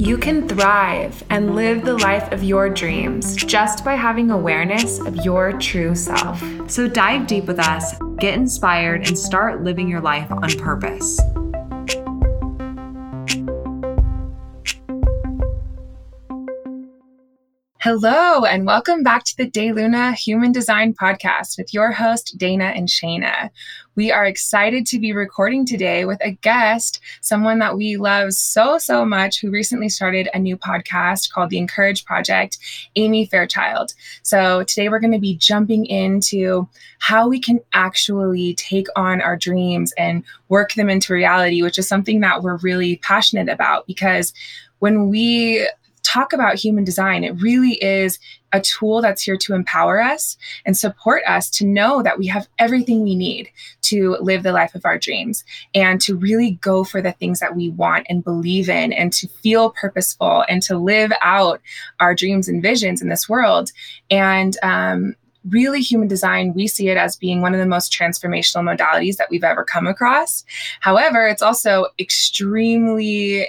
You can thrive and live the life of your dreams just by having awareness of your true self. So dive deep with us, get inspired, and start living your life on purpose. Hello, and welcome back to the De Luna Human Design Podcast with your host, Dana and Shayna. We are excited to be recording today with a guest, someone that we love so, so much, who recently started a new podcast called The Encourage Project, Amy Fairchild. So today we're going to be jumping into how we can actually take on our dreams and work them into reality, which is something that we're really passionate about because when we talk about human design, it really is a tool that's here to empower us and support us to know that we have everything we need to live the life of our dreams and to really go for the things that we want and believe in and to feel purposeful and to live out our dreams and visions in this world. And, um, really human design we see it as being one of the most transformational modalities that we've ever come across however it's also extremely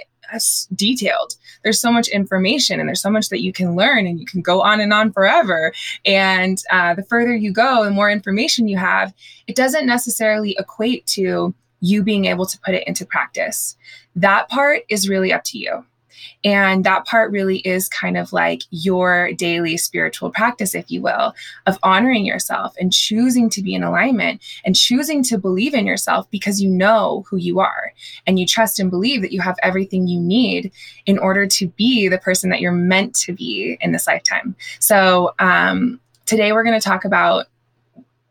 detailed. There's so much information and there's so much that you can learn and you can go on and on forever. And uh, the further you go, the more information you have, it doesn't necessarily equate to you being able to put it into practice. That part is really up to you. And that part really is kind of like your daily spiritual practice, if you will, of honoring yourself and choosing to be in alignment and choosing to believe in yourself because you know who you are and you trust and believe that you have everything you need in order to be the person that you're meant to be in this lifetime. So, um, today we're going to talk about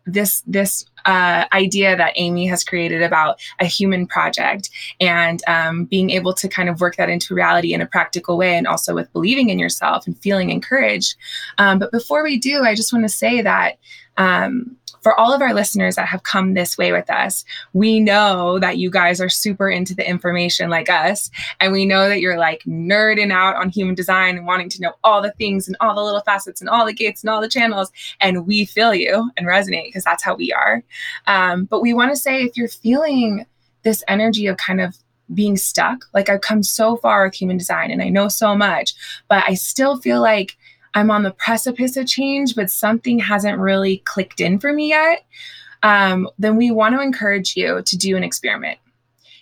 this this uh, idea that Amy has created about a human project and um, being able to kind of work that into reality in a practical way and also with believing in yourself and feeling encouraged. Um, but before we do, I just want to say that um, for all of our listeners that have come this way with us, we know that you guys are super into the information like us. And we know that you're like nerding out on human design and wanting to know all the things and all the little facets and all the gates and all the channels. And we feel you and resonate because that's how we are. Um, but we want to say if you're feeling this energy of kind of being stuck, like I've come so far with human design and I know so much, but I still feel like I'm on the precipice of change, but something hasn't really clicked in for me yet, um, then we want to encourage you to do an experiment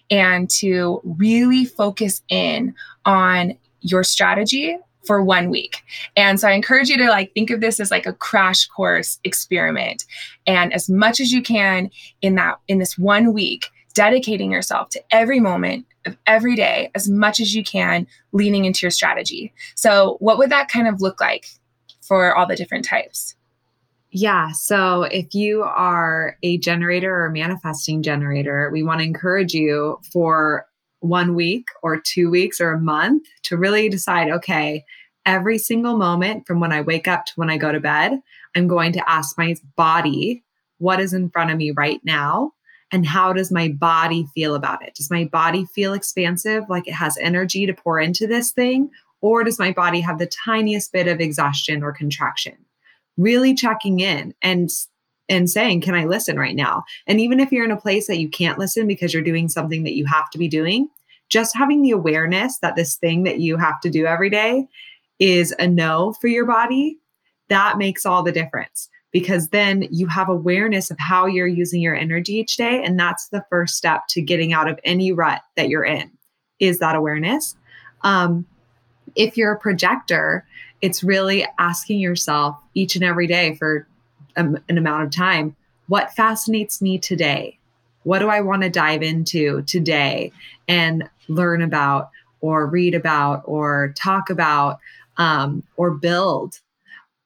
and to really focus in on your strategy for one week. And so I encourage you to like think of this as like a crash course experiment. And as much as you can in that in this one week, dedicating yourself to every moment of every day as much as you can, leaning into your strategy. So, what would that kind of look like for all the different types? Yeah. So if you are a generator or manifesting generator, we want to encourage you for one week or two weeks or a month to really decide okay, every single moment from when I wake up to when I go to bed, I'm going to ask my body what is in front of me right now and how does my body feel about it? Does my body feel expansive, like it has energy to pour into this thing? Or does my body have the tiniest bit of exhaustion or contraction? Really checking in and and saying, Can I listen right now? And even if you're in a place that you can't listen because you're doing something that you have to be doing, just having the awareness that this thing that you have to do every day is a no for your body, that makes all the difference because then you have awareness of how you're using your energy each day and that's the first step to getting out of any rut that you're in is that awareness. Um, if you're a projector it's really asking yourself each and every day for um, an amount of time what fascinates me today? What do i want to dive into today and learn about or read about or talk about um, or build?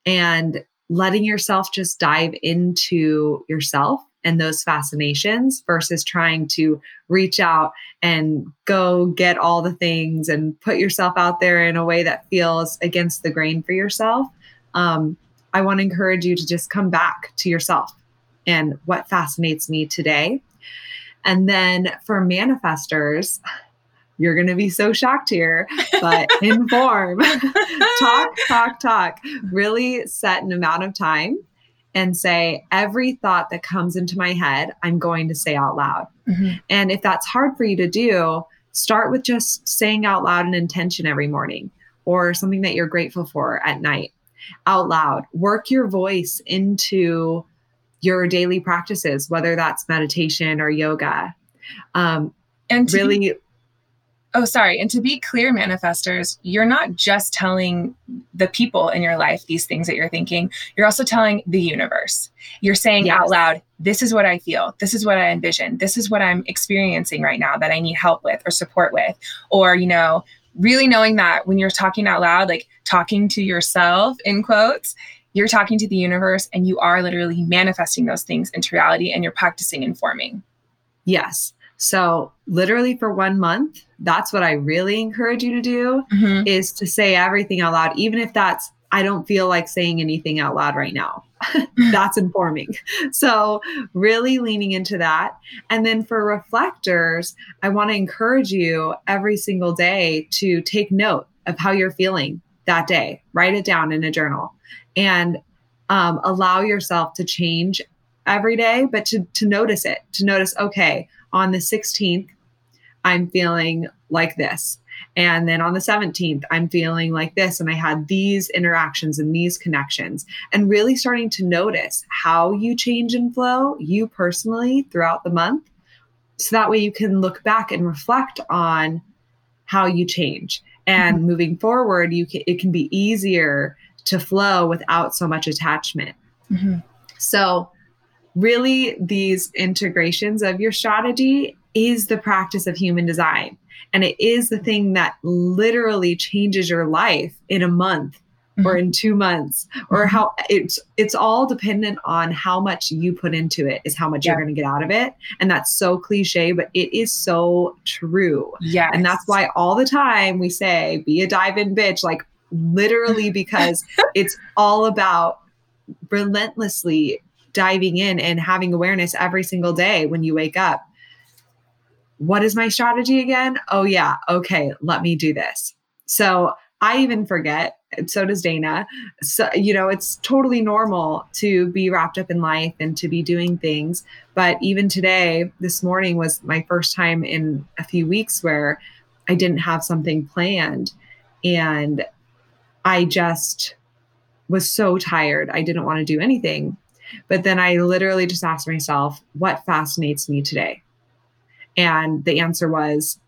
And letting yourself just dive into yourself and those fascinations versus trying to reach out and go get all the things and put yourself out there in a way that feels against the grain for yourself. Um, I want to encourage you to just come back to yourself and what fascinates me today. And then for manifestors, you're going to be so shocked here, but inform, talk, talk, talk. Really set an amount of time and say, every thought that comes into my head, I'm going to say out loud. Mm-hmm. And if that's hard for you to do, start with just saying out loud an intention every morning or something that you're grateful for at night out loud. Work your voice into your daily practices, whether that's meditation or yoga. Um, and really. Oh, sorry. And to be clear, manifestors, you're not just telling the people in your life these things that you're thinking, you're also telling the universe. You're saying yes. out loud, this is what I feel. This is what I envision. This is what I'm experiencing right now that I need help with or support with. Or, you know, really knowing that when you're talking out loud, like talking to yourself in quotes, you're talking to the universe and you are literally manifesting those things into reality and you're practicing informing. Yes. So, literally for one month, that's what I really encourage you to do mm-hmm. is to say everything out loud, even if that's, I don't feel like saying anything out loud right now. that's informing. So, really leaning into that. And then for reflectors, I want to encourage you every single day to take note of how you're feeling that day, write it down in a journal and um, allow yourself to change every day, but to, to notice it, to notice, okay, on the 16th, I'm feeling like this. And then on the 17th, I'm feeling like this. And I had these interactions and these connections, and really starting to notice how you change and flow, you personally, throughout the month. So that way you can look back and reflect on how you change. And mm-hmm. moving forward, you can, it can be easier to flow without so much attachment. Mm-hmm. So, really, these integrations of your strategy is the practice of human design. And it is the thing that literally changes your life in a month mm-hmm. or in two months or mm-hmm. how it's it's all dependent on how much you put into it is how much yeah. you're going to get out of it and that's so cliche but it is so true yeah and that's why all the time we say be a dive in bitch like literally because it's all about relentlessly diving in and having awareness every single day when you wake up. What is my strategy again? Oh, yeah. Okay, let me do this. So I even forget, so does Dana. So, you know, it's totally normal to be wrapped up in life and to be doing things. But even today, this morning was my first time in a few weeks where I didn't have something planned. And I just was so tired. I didn't want to do anything. But then I literally just asked myself, what fascinates me today? And the answer was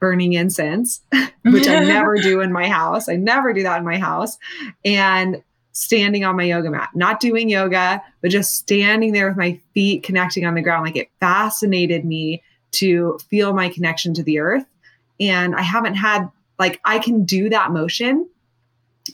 burning incense, which I never do in my house. I never do that in my house. And standing on my yoga mat, not doing yoga, but just standing there with my feet connecting on the ground. Like it fascinated me to feel my connection to the earth. And I haven't had, like, I can do that motion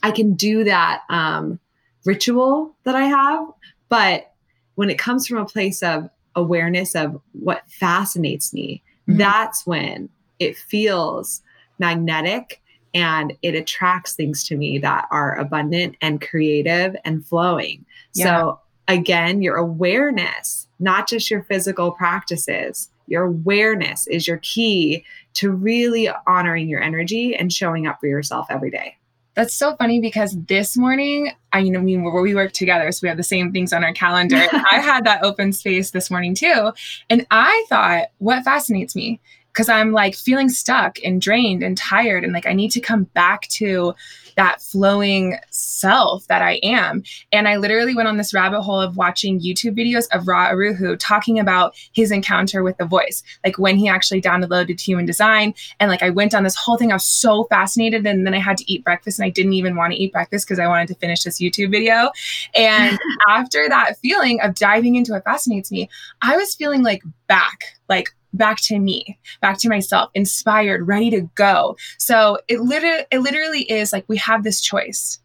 I can do that um, ritual that I have. But when it comes from a place of awareness of what fascinates me, mm-hmm. that's when it feels magnetic and it attracts things to me that are abundant and creative and flowing. Yeah. So, again, your awareness, not just your physical practices, your awareness is your key to really honoring your energy and showing up for yourself every day. That's so funny because this morning, I you know, I mean, we work together, so we have the same things on our calendar. I had that open space this morning too. And I thought, what fascinates me because I'm like feeling stuck and drained and tired and like I need to come back to that flowing self that I am. And I literally went on this rabbit hole of watching YouTube videos of Ra Uru Hu talking about his encounter with the voice, like when he actually downloaded human design. And like I went on this whole thing. I was so fascinated. And then I had to eat breakfast and I didn't even want to eat breakfast because I wanted to finish this YouTube video. And after that feeling of diving into what fascinates me, I was feeling like back, like back to me, back to myself, inspired, ready to go. So it literally, it literally is like we have this choice.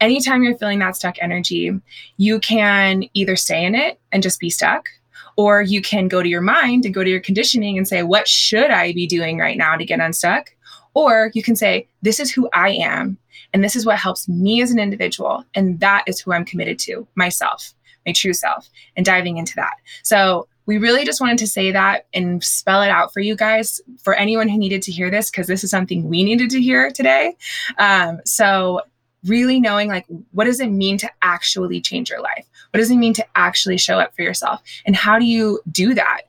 Anytime you're feeling that stuck energy, you can either stay in it and just be stuck, or you can go to your mind and go to your conditioning and say, What should I be doing right now to get unstuck? Or you can say, This is who I am. And this is what helps me as an individual. And that is who I'm committed to myself my true self, and diving into that. So we really just wanted to say that and spell it out for you guys, for anyone who needed to hear this, because this is something we needed to hear today. Um, so really knowing like what does it mean to actually change your life what does it mean to actually show up for yourself and how do you do that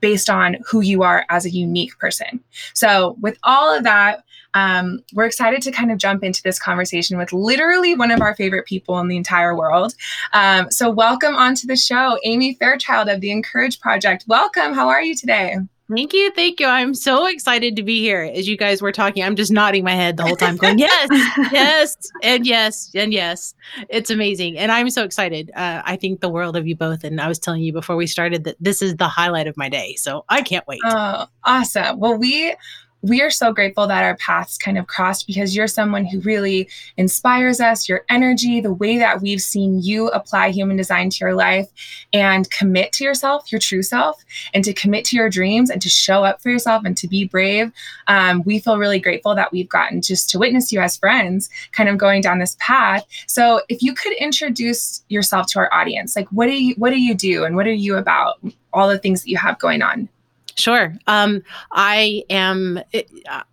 based on who you are as a unique person. So, with all of that, um, we're excited to kind of jump into this conversation with literally one of our favorite people in the entire world. Um, so, welcome onto the show, Amy Fairchild of the Encourage Project. Welcome. How are you today? Thank you. Thank you. I'm so excited to be here. As you guys were talking, I'm just nodding my head the whole time, going, yes, yes, and yes, and yes. It's amazing. And I'm so excited. Uh, I think the world of you both. And I was telling you before we started that this is the highlight of my day. So I can't wait. Oh, awesome. Well, we we are so grateful that our paths kind of crossed because you're someone who really inspires us, your energy, the way that we've seen you apply human design to your life and commit to yourself, your true self, and to commit to your dreams and to show up for yourself and to be brave. Um, we feel really grateful that we've gotten just to witness you as friends kind of going down this path. So if you could introduce yourself to our audience, like what do you what do you do and what are you about? All the things that you have going on. Sure. Um, I am. Eh,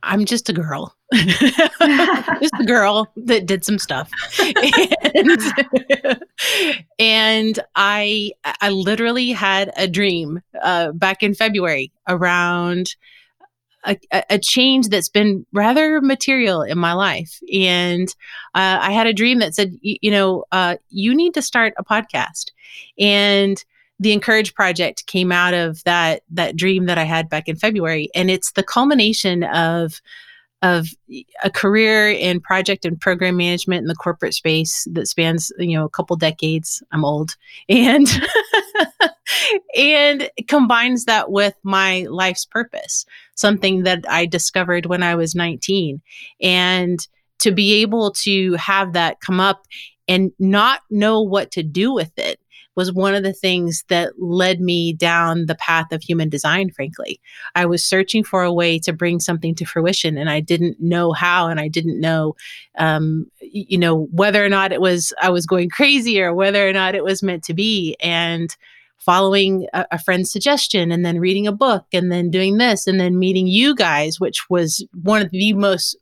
I'm just a girl. just a girl that did some stuff, and, and I I literally had a dream uh, back in February around a, a, change that's been rather material in my life. And uh, I had a dream that said, you, you know, uh, you need to start a podcast. And the encourage project came out of that that dream that i had back in february. And it's the culmination of of a career in project and program management in the corporate space that spans you know a couple decades. I'm old. And and combines that with my life's purpose something that i discovered when i was 19 and to be able to have that come up and not know what to do with it was one of the things that led me down the path of human design, frankly. I was searching for a way to bring something to fruition and I didn't know how and I didn't know um, you know, whether or not it was I was going crazy or whether or not it was meant to be. And following a, a, friend's suggestion and then reading a book and then doing this and then meeting you guys, which was one of the most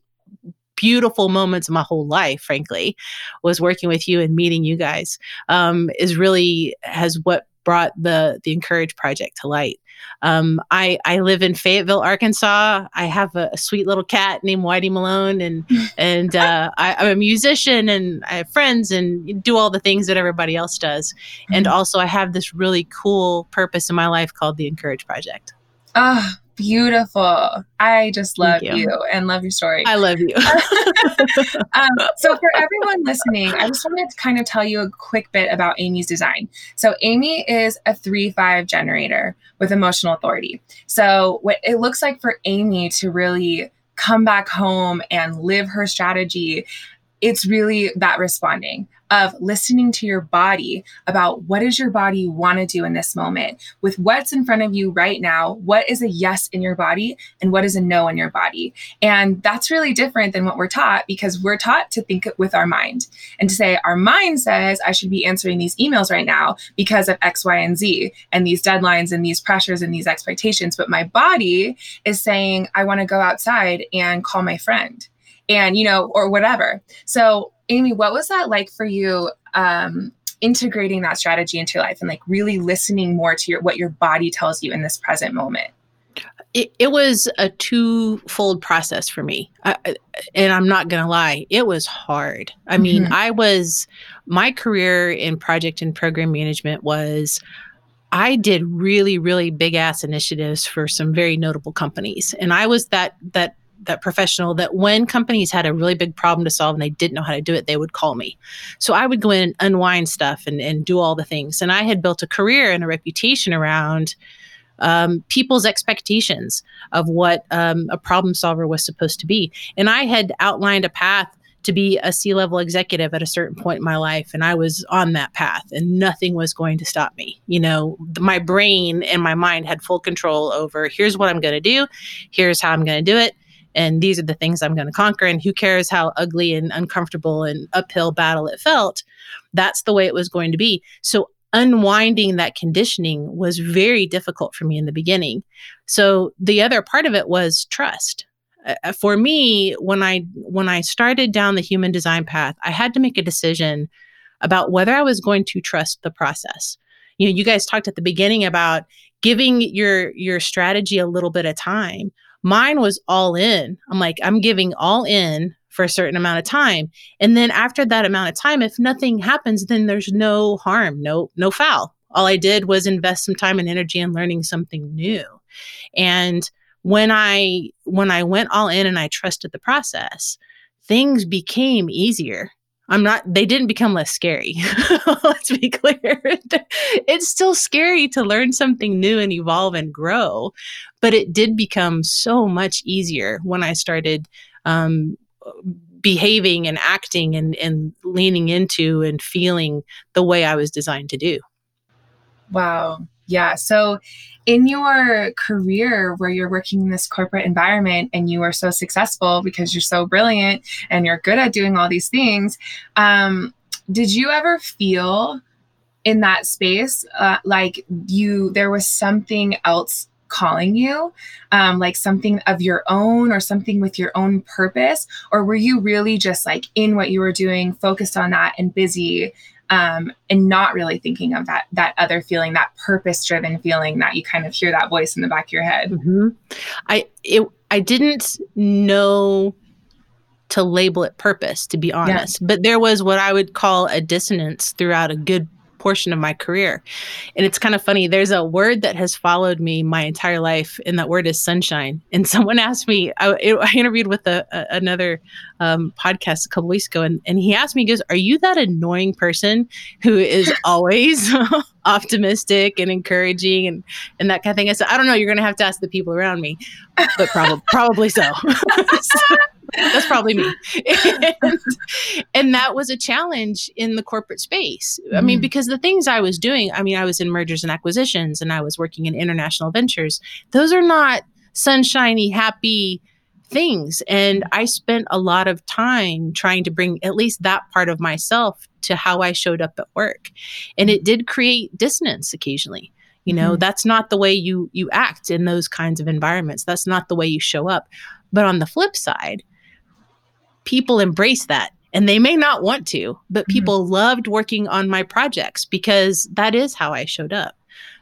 beautiful moments of my whole life, frankly, was working with you and meeting you guys. Um, is really has what brought the the Encourage project to light. Um, I I live in Fayetteville, Arkansas. I have a, a sweet little cat named Whitey Malone, and and uh, I, am a musician, and I have friends, and do all the things that everybody else does. Mm-hmm. And also, I have this really cool purpose in my life called the Encourage Project. Ah, Beautiful. I just love you. you. and love your story. I love you. um, so, for everyone listening, I just wanted to kind of tell you a quick bit about Amy's design. So, Amy is a 3 5 generator with emotional authority. So, what it looks like for Amy to really come back home and live her strategy it's really that responding of listening to your body about what does your body want to do in this moment. With what's in front of you right now what is a yes in your body and what is a no in your body. And that's really different than what we're taught because we're taught to think with our mind and to say our mind says i should be answering these emails right now because of x y and z and these deadlines and these pressures and these expectations. But my body is saying i want to go outside and call my friend and you know or whatever. So amy what was that like for you um integrating that strategy into your life and like really listening more to your what your body tells you in this present moment it, it was a twofold process for me I, and i'm not gonna lie it was hard i mean mm-hmm. i was my career in project and program management was I did really, really big ass initiatives for some very notable companies. And I was that that that professional that when companies had a really big problem to solve and they didn't know how to do it, they would call me. So I would go in and unwind stuff and, and do all the things. And I had built a career and a reputation around um, people's expectations of what um, a problem solver was supposed to be. And I had outlined a path to be a C level executive at a certain point in my life. And I was on that path and nothing was going to stop me. You know, my brain and my mind had full control over here's what I'm going to do, here's how I'm going to do it and these are the things I'm going to conquer. And who cares how ugly and uncomfortable and uphill battle it felt? That's the way it was going to be. So unwinding that conditioning was very difficult for me in the beginning. So the other part of it was trust. Uh, for me, when I when I started down the human design path, I had to make a decision about whether I was going to trust the process. You know, you guys talked at the beginning about giving your your strategy a little bit of time. Mine was all in. I'm like, I'm giving all in for a certain amount of time. And then after that amount of time, if nothing happens, then there's no harm, no, no foul. All I did was invest some time and energy in learning something new. And when I when I went all in and I trusted the process, things became easier. I'm not they didn't become less scary. Let's be clear. it's still scary to learn something new and evolve and grow, but it did become so much easier when I started um, behaving and acting and, and leaning into and feeling the way I was designed to do. Wow. Yeah. So, in your career where you're working in this corporate environment and you are so successful because you're so brilliant and you're good at doing all these things, um, did you ever feel in that space uh, like you there was something else calling you, um, like something of your own or something with your own purpose? Or were you really just like in what you were doing, focused on that and busy um, and not really thinking of that that other feeling, that purpose driven feeling that you kind of hear that voice in the back of your head? Mm-hmm. I it I didn't know to label it purpose, to be honest. Yeah. But there was what I would call a dissonance throughout a good portion of my career. And it's kind of funny. There's a word that has followed me my entire life, and that word is sunshine. And someone asked me, I, I interviewed with a, a, another um, podcast a couple weeks ago, and, and he asked me, he goes, Are you that annoying person who is always optimistic and encouraging and, and that kind of thing? I said, I don't know. You're going to have to ask the people around me, but probably, probably so. That's probably me. and, and, that was a challenge in the corporate space. I mean, mm. because the things I was doing, I mean, I was in mergers and acquisitions and I was working in international ventures. Those are not sunshiny, happy things. And I spent a lot of time trying to bring at least that part of myself to how I showed up at work. And it did create dissonance occasionally you know mm-hmm. that's not the way you you act in those kinds of environments that's not the way you show up but on the flip side people embrace that and they may not want to, but mm-hmm. people mm-hmm. loved working on my projects because that is how I showed up.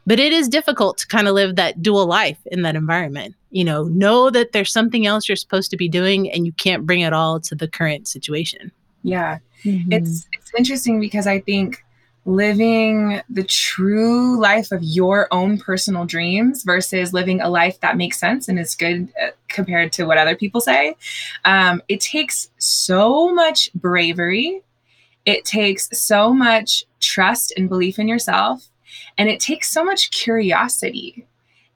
But it is difficult to kind of live that dual life in that environment. You know, know that there's something else you're supposed to be doing and you can't bring it all to the current situation. Yeah. Mm-hmm. It's it's interesting because I think living the true life of your own personal dreams versus living a life that makes sense and is good uh, compared to what other people say. Um, it takes so much bravery. It takes so much trust and belief in yourself. And it takes so much curiosity.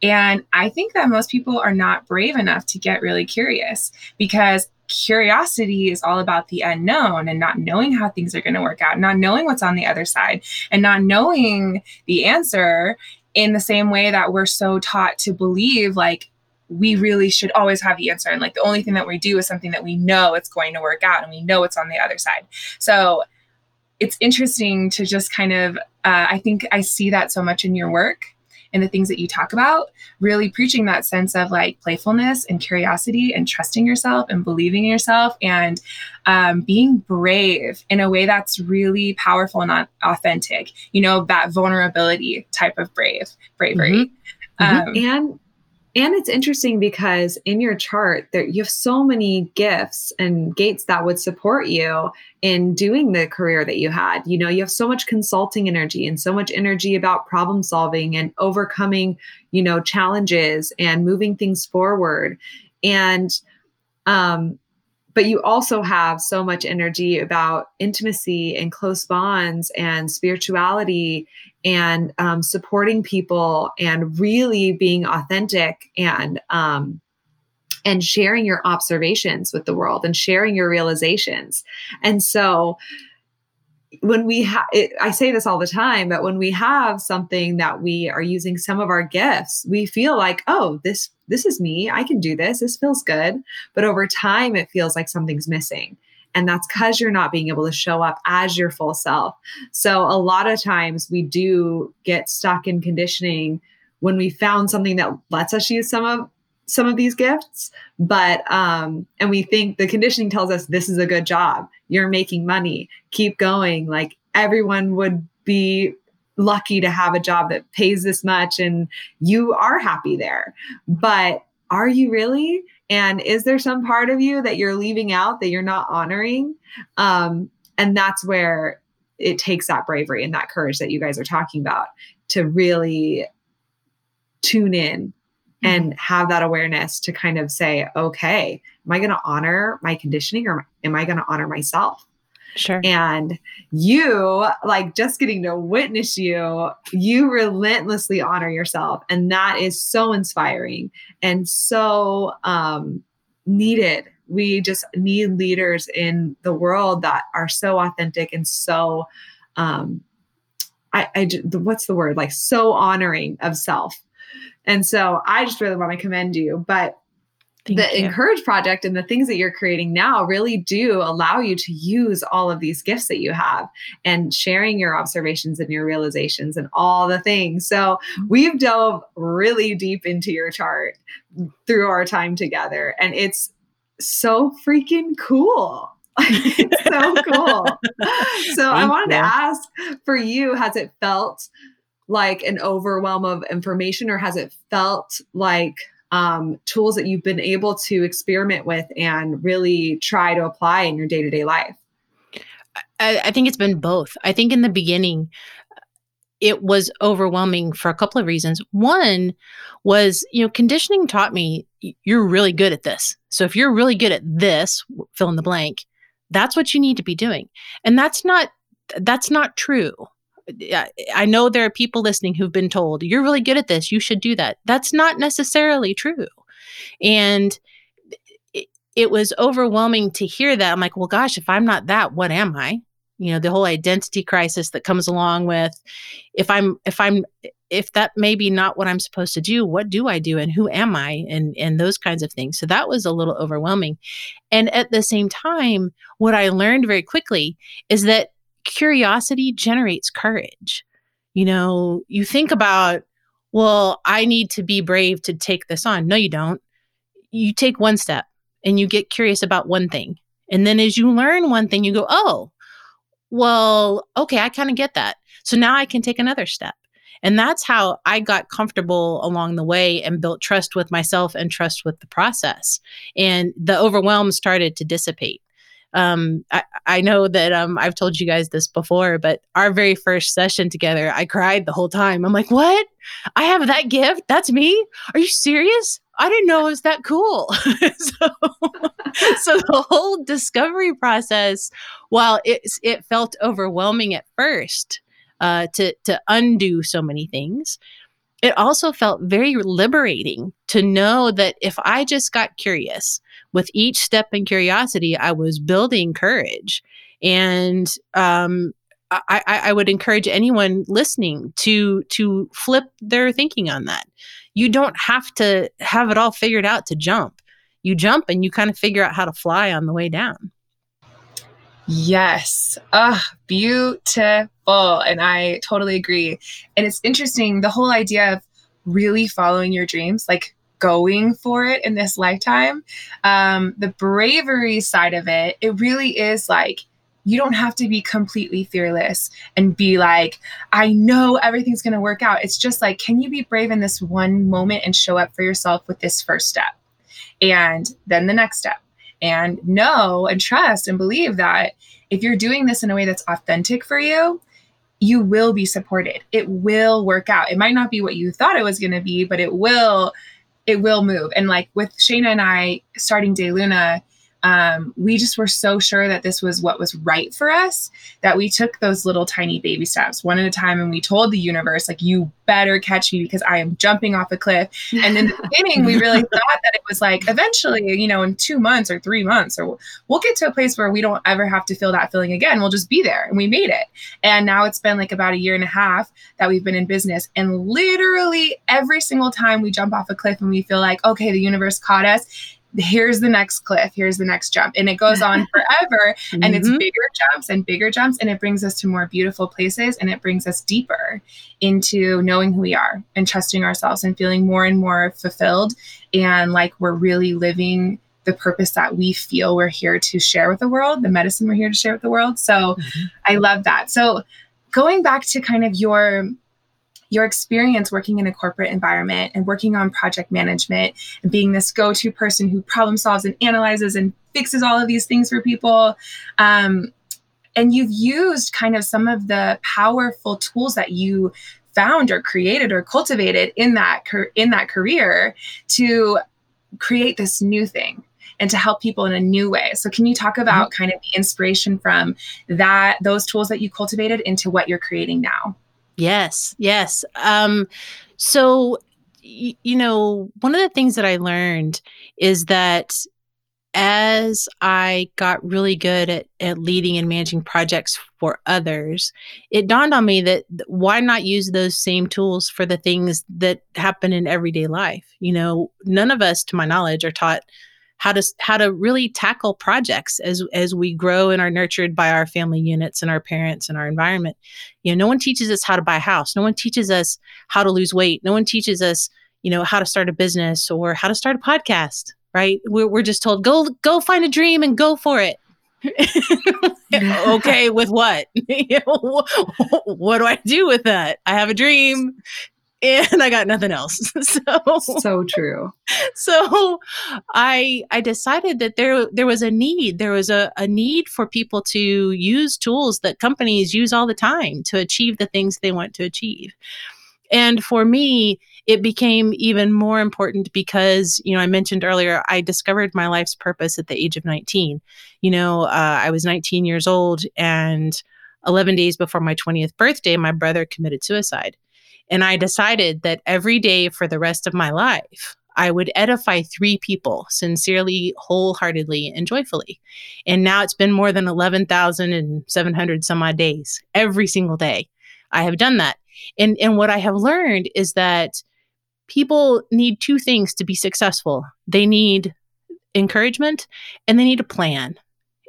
And I think that most people are not brave enough to get really curious because curiosity is all about the unknown and not knowing how things are going to work out, not knowing what's on the other side, and not knowing the answer in the same way that we're so taught to believe like we really should always have the answer and like the only thing that we do is something that we know it's going to work out and we know it's on the other side. So it's interesting to just kind of uh, i think i see that so much in your work and the things that you talk about, really preaching that sense of like playfulness and curiosity and trusting yourself and believing in yourself and um, being brave in a way that's really powerful and authentic. You know, that vulnerability type of brave bravery. Mm-hmm. Um, mm-hmm. and and it's interesting because in your chart there you have so many gifts and gates that would support you in doing the career that you had. You know you have so much consulting energy and so much energy about problem solving and overcoming you know challenges and moving things forward. And um but you also have so much energy about intimacy and close bonds and spirituality and um, supporting people and really being authentic and um, and sharing your observations with the world and sharing your realizations. And so when we have i say this all the time but when we have something that we are using some of our gifts we feel like oh this this is me. I can do this. This feels good. But over time it feels like something's missing And that's because you're not being able to show up as your full self. So a lot of times we do get stuck in conditioning when we found something that lets us use some of some of these gifts. But um and we think the conditioning tells us this is a good job. You're making money. Keep going. Like everyone would be lucky to have a job that pays this much and you are happy there. But are you really and is there some part of you that you're leaving out that you're not honoring um and that's where it takes that bravery and that courage that you guys are talking about to really tune in and mm-hmm. have that awareness to kind of say, okay, am I going to honor my conditioning or am I going to honor myself? Sure. And you, like just getting to witness you, you relentlessly honor yourself. And that is so inspiring and so um, needed. We just need leaders in the world that are so authentic and so, um, I, I, what's the word? Like so honoring of self and so I just really want to commend you. But Thank the you. Encourage Project and the things that you're creating now really do allow you to use all of these gifts that you have and sharing your observations and your realizations and all the things. So mm-hmm. we've dove really deep into your chart through our time together, and it's so freaking cool. it's so cool. so Thank I wanted you. to ask for you, has it felt like an overwhelm of information or has it felt like um, tools that you've been able to experiment with and really try to apply in your day-to-day life? I, I think it's been both. I think in the beginning it was overwhelming for a couple of reasons. One was you know conditioning taught me you're really good at this. So if you're really good at this fill in the blank that's what you need to be doing. And that's not that's not true I know there are people listening who've been told, you're really good at this, you should do that. That's not necessarily true. And it, it was overwhelming to hear that. I'm like, well, gosh, if I'm not that, what am I? You know, the whole identity crisis that comes along with if I'm, if I'm, if that may be not what I'm supposed to do, what do I do and who am I and and those kinds of things. So that was a little overwhelming. And at the same time, what I learned very quickly is that curiosity generates courage. You know, you think about, well, I need to be brave to take this on. No, you don't. You take one step and you get curious about one thing. And then as you learn one thing, you go, oh, well, okay, I kind of get that. So now I can take another step. And that's how I got comfortable along the way and built trust with myself and trust with the process. And the overwhelm started to dissipate um, I, I know that um, I've told you guys this before, but our very first session together, I cried the whole time. I'm like, what? I have that gift? That's me? Are you serious? I didn't know it was that cool. so, so the whole discovery process, while it it felt overwhelming at first uh, to to undo so many things, it also felt very liberating to know that if I just got curious with each step in curiosity, I was building courage. And um, I, I, would encourage anyone listening to to flip their thinking on that. You don't have to have it all figured out to jump. You jump and you kind of figure out how to fly on the way down. Yes. Ah, beautiful. And I totally agree. And it's interesting the whole idea of really following your dreams, like going for it in this lifetime. Um, the bravery side of it, it really is like you don't have to be completely fearless and be like, I know everything's going to work out. It's just like, can you be brave in this one moment and show up for yourself with this first step? And then the next step. And know and trust and believe that if you're doing this in a way that's authentic for you, you will be supported. It will work out. It might not be what you thought it was going to be, but it will it will move. And like with Shayna and I starting Day Luna, um, we just were so sure that this was what was right for us that we took those little tiny baby steps one at a time. And we told the universe like you better catch me because i am jumping off a cliff. And in the beginning we really thought that it was like eventually you know in two months or three months or we'll get to a place where we don't ever have to feel that feeling again. We'll just be there. And we made it. And now it's been like about a year and a half that we've been in business. And literally every single time we jump off a cliff and we feel like okay the universe caught us here's the next cliff, here's the next jump. And it goes on forever. mm-hmm. And it's mm-hmm. bigger jumps and bigger jumps. And it brings us to more beautiful places and it brings us deeper into knowing who we are and trusting ourselves and feeling more and more fulfilled and like we're really living the purpose that we feel we're here to share with the world, the medicine we're here to share with the world. So mm-hmm. I love that. So going back to kind of your your experience working in a corporate environment and working on project management and being this go-to person who problem solves and analyzes and fixes all of these things for people um, and you've used kind of some of the powerful tools that you found or created or cultivated in that in that career to create this new thing and to help people in a new way. So can you talk about mm-hmm. kind of the inspiration from that those tools that you cultivated into what you're creating now? Yes, yes. Um, so, y- you know, one of the things that I learned is that as I got really good at, at leading and managing projects for others, it dawned on me that why not use those same tools for the things that happen in everyday life? You know, none of us, to my knowledge, are taught how to how to really tackle projects as as we grow and are nurtured by our family units and our parents and our environment. You know, no one teaches us how to buy a house. No one teaches us how to lose weight. No one teaches us, you know, how to start a business or how to start a podcast. Right? We're we're just told go go find a dream and go for it. okay, with what? what do I do with that? I have a dream and I got nothing else. so so true. So I I decided that there there was a need. There was a, a need for people to use tools that companies use all the time to achieve the things they want to achieve. And for me, it became even more important because, you know, I mentioned earlier, I discovered my life's purpose at the age of 19. You know, uh, I was 19 years old, and 11 days before my 20th birthday, my brother committed suicide. And I decided that every day for the rest of my life, I would edify three people sincerely, wholeheartedly, and joyfully. And now it's been more than 11,700 some odd days. Every single day, I have done that. And, and what I have learned is that people need two things to be successful they need encouragement and they need a plan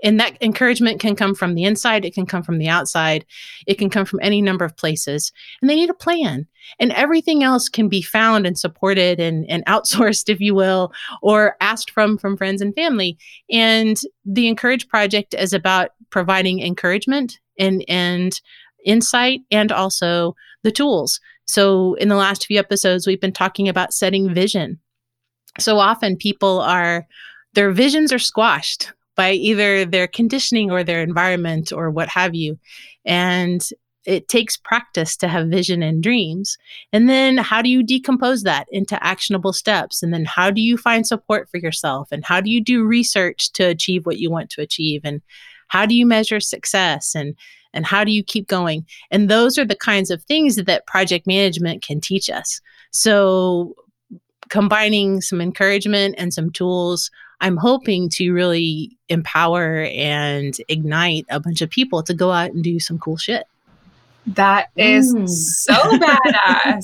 and that encouragement can come from the inside it can come from the outside it can come from any number of places and they need a plan. And everything else can be found and supported and, and outsourced if you will or asked from from friends and family. And the encourage project is about providing encouragement and and insight and also the tools. So in the last few episodes we've been talking about setting vision. So often people are their visions are squashed by either their conditioning or their environment or what have you. And it takes practice to have vision and dreams. And then how do you decompose that into actionable steps? And then how do you find support for yourself? And how do you do research to achieve what you want to achieve? And how do you measure success? And and how do you keep going? And those are the kinds of things that project management can teach us. So combining some encouragement and some tools I'm hoping to really empower and ignite a bunch of people to go out and do some cool shit. That is mm. so badass.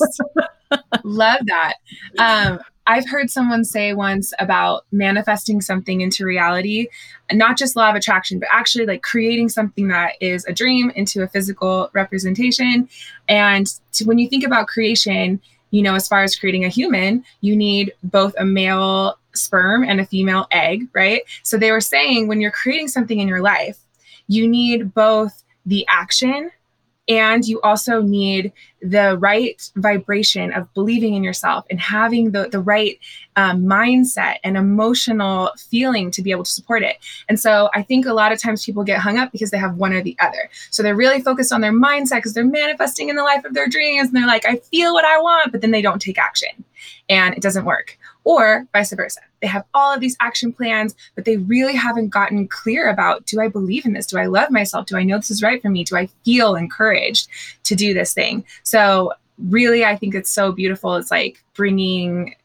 Love that. Um, I've heard someone say once about manifesting something into reality, not just law of attraction, but actually like creating something that is a dream into a physical representation. And to, when you think about creation, you know, as far as creating a human, you need both a male sperm and a female egg, right? So they were saying when you're creating something in your life, you need both the action and you also need the right vibration of believing in yourself and having the, the right um, mindset and emotional feeling to be able to support it. And so I think a lot of times people get hung up because they have one or the other. So they're really focused on their mindset because they're manifesting in the life of their dreams and they're like, I feel what I want, but then they don't take action and it doesn't work or vice versa. They have all of these action plans, but they really haven't gotten clear about do I believe in this? Do I love myself? Do I know this is right for me? Do I feel encouraged to do this thing? So, really, I think it's so beautiful. It's like bringing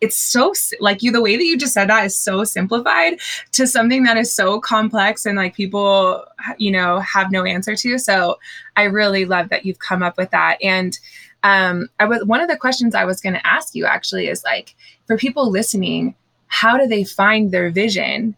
it's so like you the way that you just said that is so simplified to something that is so complex and like people you know have no answer to so i really love that you've come up with that and um, I was one of the questions I was going to ask you actually is like for people listening, how do they find their vision?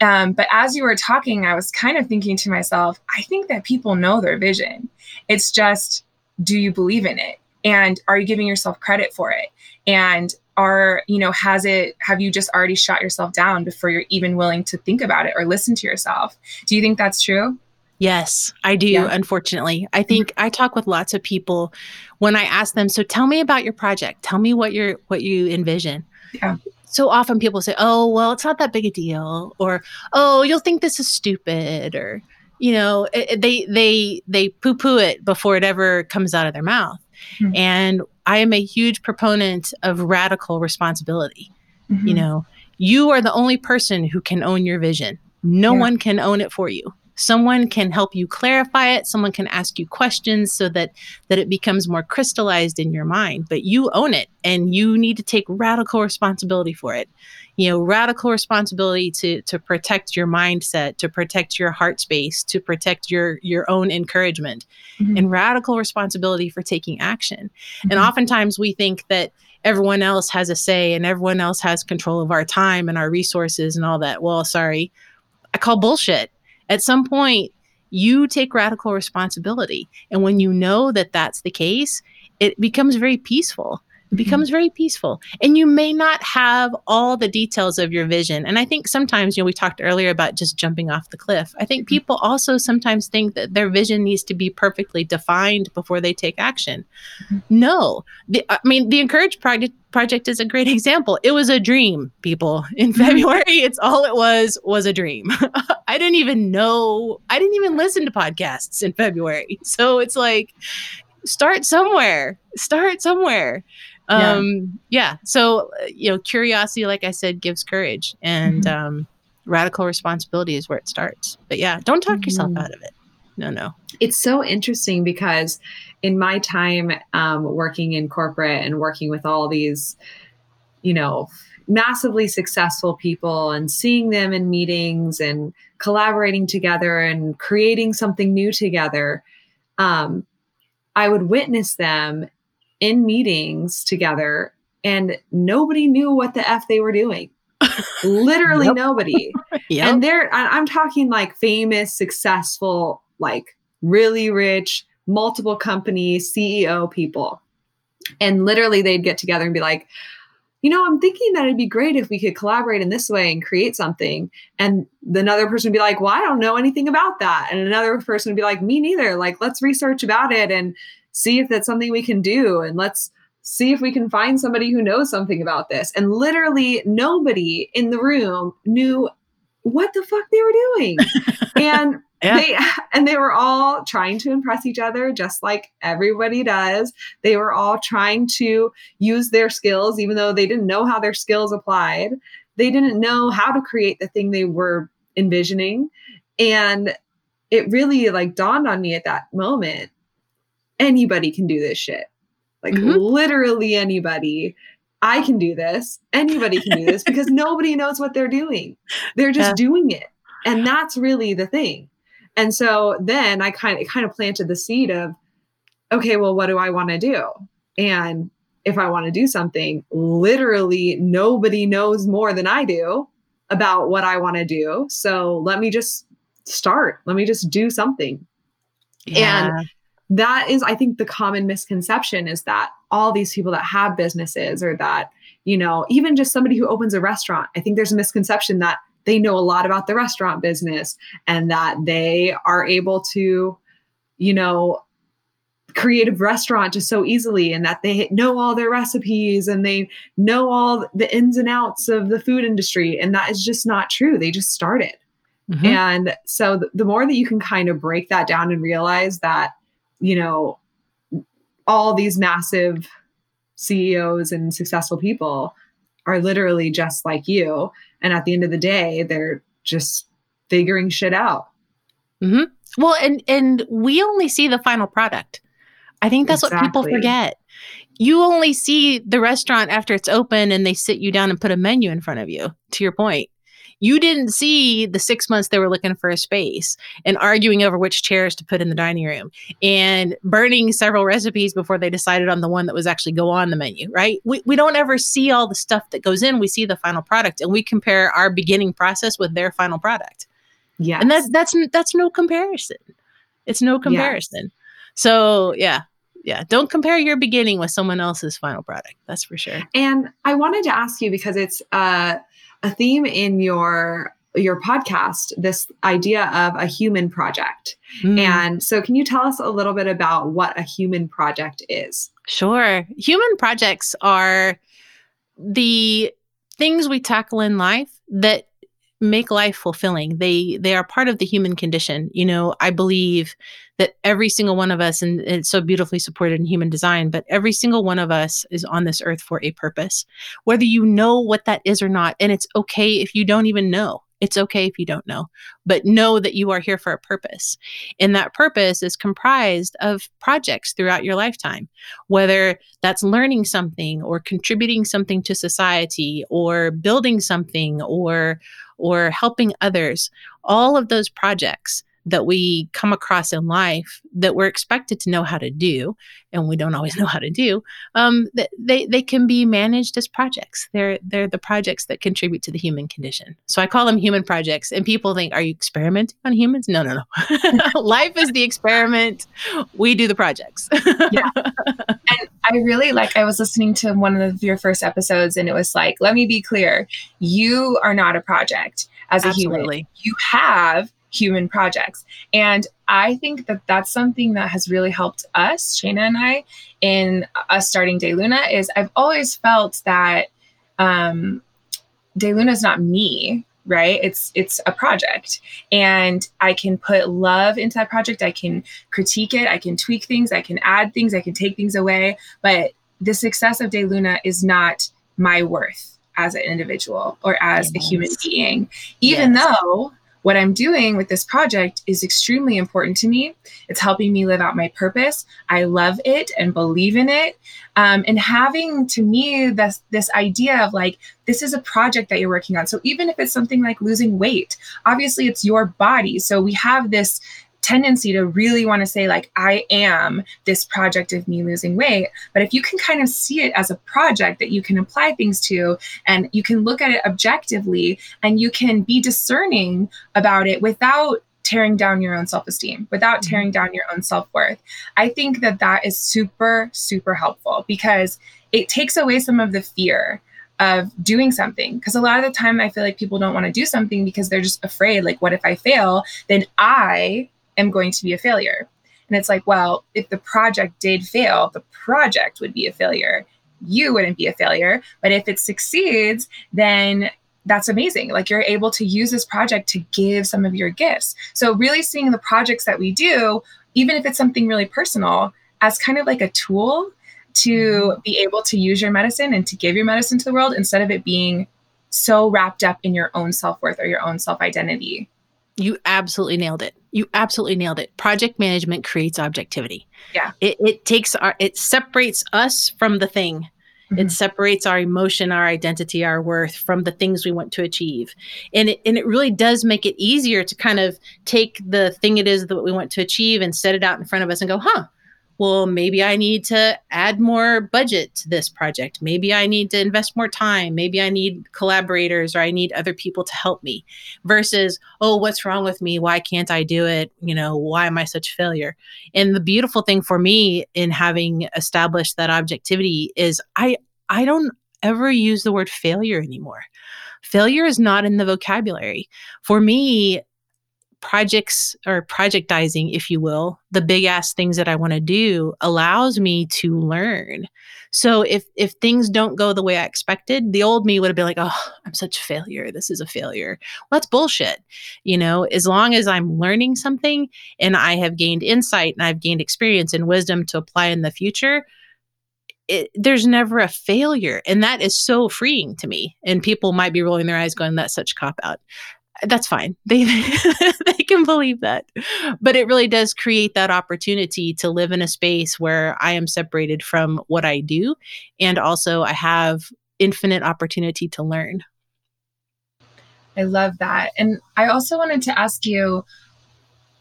Um, but as you were talking, I was kind of thinking to myself, I think that people know their vision. It's just, do you believe in it? And are you giving yourself credit for it? And are, you know, has it, have you just already shot yourself down before you're even willing to think about it or listen to yourself? Do you think that's true? Yes, I do, yeah. unfortunately. I think mm-hmm. I talk with lots of people when I ask them, so tell me about your project. Tell me what you're what you envision. Yeah. So often people say, "Oh, well, it's not that big a deal," or "Oh, you'll think this is stupid," or you know, it, they they they poo-poo it before it ever comes out of their mouth. Mm-hmm. And I am a huge proponent of radical responsibility. Mm-hmm. You know, you are the only person who can own your vision. No yeah. one can own it for you someone can help you clarify it. Someone can ask you questions so that that it becomes more crystallized in your mind but you own it and you need to take radical responsibility for it. You know radical responsibility to to protect your mindset to protect your heart space to protect your your own encouragement mm-hmm. and radical responsibility for taking action. Mm-hmm. and oftentimes we think that everyone else has a say and everyone else has control of our time and our resources and all that. Well sorry i call bullshit at some point, you take radical responsibility. And when you know that that's the case, it becomes very peaceful. It mm-hmm. becomes very peaceful. And you may not have all the details of your vision. And I think sometimes, you know, we talked earlier about just jumping off the cliff. I think mm-hmm. people also sometimes think that their vision needs to be perfectly defined before they take action. Mm-hmm. No. The, I mean, the Encourage Project project is a great example. It was a dream, people. In February, it's all it was was a dream. I didn't even know, I didn't even listen to podcasts in February. So it's like start somewhere. Start somewhere um yeah. yeah so you know curiosity like i said gives courage and mm-hmm. um radical responsibility is where it starts but yeah don't talk mm-hmm. yourself out of it no no it's so interesting because in my time um, working in corporate and working with all these you know massively successful people and seeing them in meetings and collaborating together and creating something new together um, i would witness them in meetings together and nobody knew what the F they were doing. Literally nobody. yep. And they're, I'm talking like famous, successful, like really rich, multiple companies, CEO people. And literally they'd get together and be like, you know, I'm thinking that it'd be great if we could collaborate in this way and create something. And another person would be like, well, I don't know anything about that. And another person would be like, me neither. Like, let's research about it and see if that's something we can do and let's see if we can find somebody who knows something about this. And literally nobody in the room knew what the fuck they were doing. and yeah. they and they were all trying to impress each other just like everybody does. They were all trying to use their skills even though they didn't know how their skills applied. They didn't know how to create the thing they were envisioning and it really like dawned on me at that moment anybody can do this shit. Like mm-hmm. literally anybody. I can do this. Anybody can do this because nobody knows what they're doing. They're just yeah. doing it. And that's really the thing. And so then I kind of kind of planted the seed of okay, well what do I want to do? And if I want to do something, literally nobody knows more than I do about what I want to do. So let me just start. Let me just do something. Yeah. And that is i think the common misconception is that all these people that have businesses or that you know even just somebody who opens a restaurant i think there's a misconception that they know a lot about the restaurant business and that they are able to you know create a restaurant just so easily and that they know all their recipes and they know all the ins and outs of the food industry. And that is just not true. They just started. Mm-hmm. and so the more that you can kind of break that down and realize that you know, all these massive CEOs and successful people are literally just like you. And at the end of the day, they're just figuring shit out. Mm-hmm. Well, and and we only see the final product. I think that's exactly. what people forget. You only see the restaurant after it's open and they sit you down and put a menu in front of you. To your point, You didn't see the six months they were looking for a space and arguing over which chairs to put in the dining room and burning several recipes before they decided on the one that was actually go on the menu, right? We, we don't ever see all the stuff that goes in. We see the final product and we compare our beginning process with their final product. Yeah. And that's that's that's no comparison. It's no comparison. Yes. So yeah, yeah, don't compare your beginning with someone else's final product. That's for sure. And I wanted to ask you because it's uh, a theme in your your podcast this idea of a human project. Mm. And so can you tell us a little bit about what a human project is? Sure. Human projects are the things we tackle in life that make life fulfilling. They they are part of the human condition. You know, I believe that every single one of us, and it's so beautifully supported in human design, but every single one of us is on this earth for a purpose, whether you know what that is or not. And it's okay if you don't even know. It's okay if you don't know, but know that you are here for a purpose. And that purpose is comprised of projects throughout your lifetime, whether that's learning something or contributing something to society or building something or or helping others. All of those projects that we come across in life that we're expected to know how to do and we don't always know how to do um, they, they can be managed as projects. They're they're the projects that contribute to the human condition. So i call them human projects and people think are you experimenting on humans? No no no. Life is the experiment. We do the projects. Yeah. And i really like i was listening to one of your first episodes and it was like let me be clear. You are not a project as a Absolutely. human you have human projects. And I think that that's something that has really helped us, Shayna and I, in us starting De Luna. Is I've always felt that um, De Luna is not me, right? It's it's a project, and I can put love into that project. I can critique it. I can tweak things. I can add things. I can take things away. But the success of De Luna is not my worth as an individual or as yes. a human being, even yes. though what I'm doing with this project is extremely important to me. It's helping me live out my purpose. I love it and believe in it. Um, and having to me this this idea of like this is a project that you're working on. So even if it's something like losing weight, obviously it's your body. So we have this tendency to really want to say like i am this project of me losing weight. But if you can kind of see it as a project that you can apply things to and you can look at it objectively and you can be discerning about it without tearing down your own self-esteem without mm-hmm. tearing down your own self-worth i think that that is super super helpful because it takes away some of the fear of doing something. Because a lot of the time i feel like people don't want to do something because they're just afraid like what if i fail? Then i am going to be a failure. And it's like, well, if the project did fail, the project would be a failure. You wouldn't be a failure. But if it succeeds, then that's amazing. Like you're able to use this project to give some of your gifts. So, really seeing the projects that we do, even if it's something really personal, as kind of like a tool to mm-hmm. be able to use your medicine and to give your medicine to the world instead of it being so wrapped up in your own self worth or your own self identity. You absolutely nailed it. You absolutely nailed it. Project management creates objectivity. Yeah. It, it takes our, it separates us from the thing. Mm-hmm. It separates our emotion, our identity, our worth from the things we want to achieve. And it, and it really does make it easier to kind of take the thing it is that we want to achieve and set it out in front of us and go, huh, well, maybe I need to add more budget to this project. Maybe I need to invest more time. Maybe I need collaborators or I need other people to help me versus, oh, what's wrong with me? Why can't I do it? You know, why am I such a failure? And the beautiful thing for me in having established that objectivity is I I don't ever use the word failure anymore. Failure is not in the vocabulary. For me, projects or projectizing, if you will, the big ass things that I want to do allows me to learn. So if if things don't go the way I expected, the old me would have been like, "Oh, I'm such a failure. This is a failure." Well, that's bullshit. You know, as long as I'm learning something and I have gained insight and I've gained experience and wisdom to apply in the future, it, there's never a failure and that is so freeing to me and people might be rolling their eyes going that's such cop out that's fine. They they can believe that. But it really does create that opportunity to live in a space where I am separated from what I do and also I have infinite opportunity to learn. I love that. And I also wanted to ask you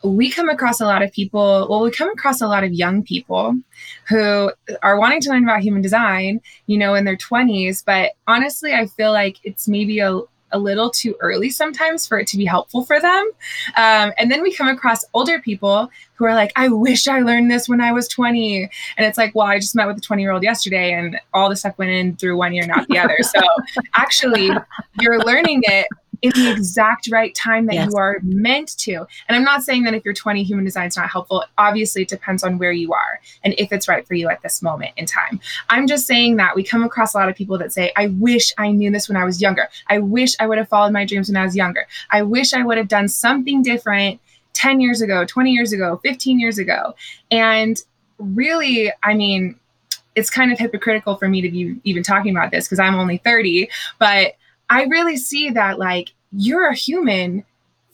we come across a lot of people, well, we come across a lot of young people who are wanting to learn about human design, you know, in their 20s. But honestly, I feel like it's maybe a, a little too early sometimes for it to be helpful for them. Um, and then we come across older people who are like, I wish I learned this when I was 20. And it's like, well, I just met with a 20 year old yesterday and all the stuff went in through one year, not the other. So actually, you're learning it in the exact right time that yes. you are meant to. And I'm not saying that if you're 20, human design is not helpful. Obviously, it depends on where you are and if it's right for you at this moment in time. I'm just saying that we come across a lot of people that say, I wish I knew this when I was younger. I wish I would have followed my dreams when I was younger. I wish I would have done something different 10 years ago, 20 years ago, 15 years ago. And really, I mean, it's kind of hypocritical for me to be even talking about this because I'm only 30, but I really see that like you're a human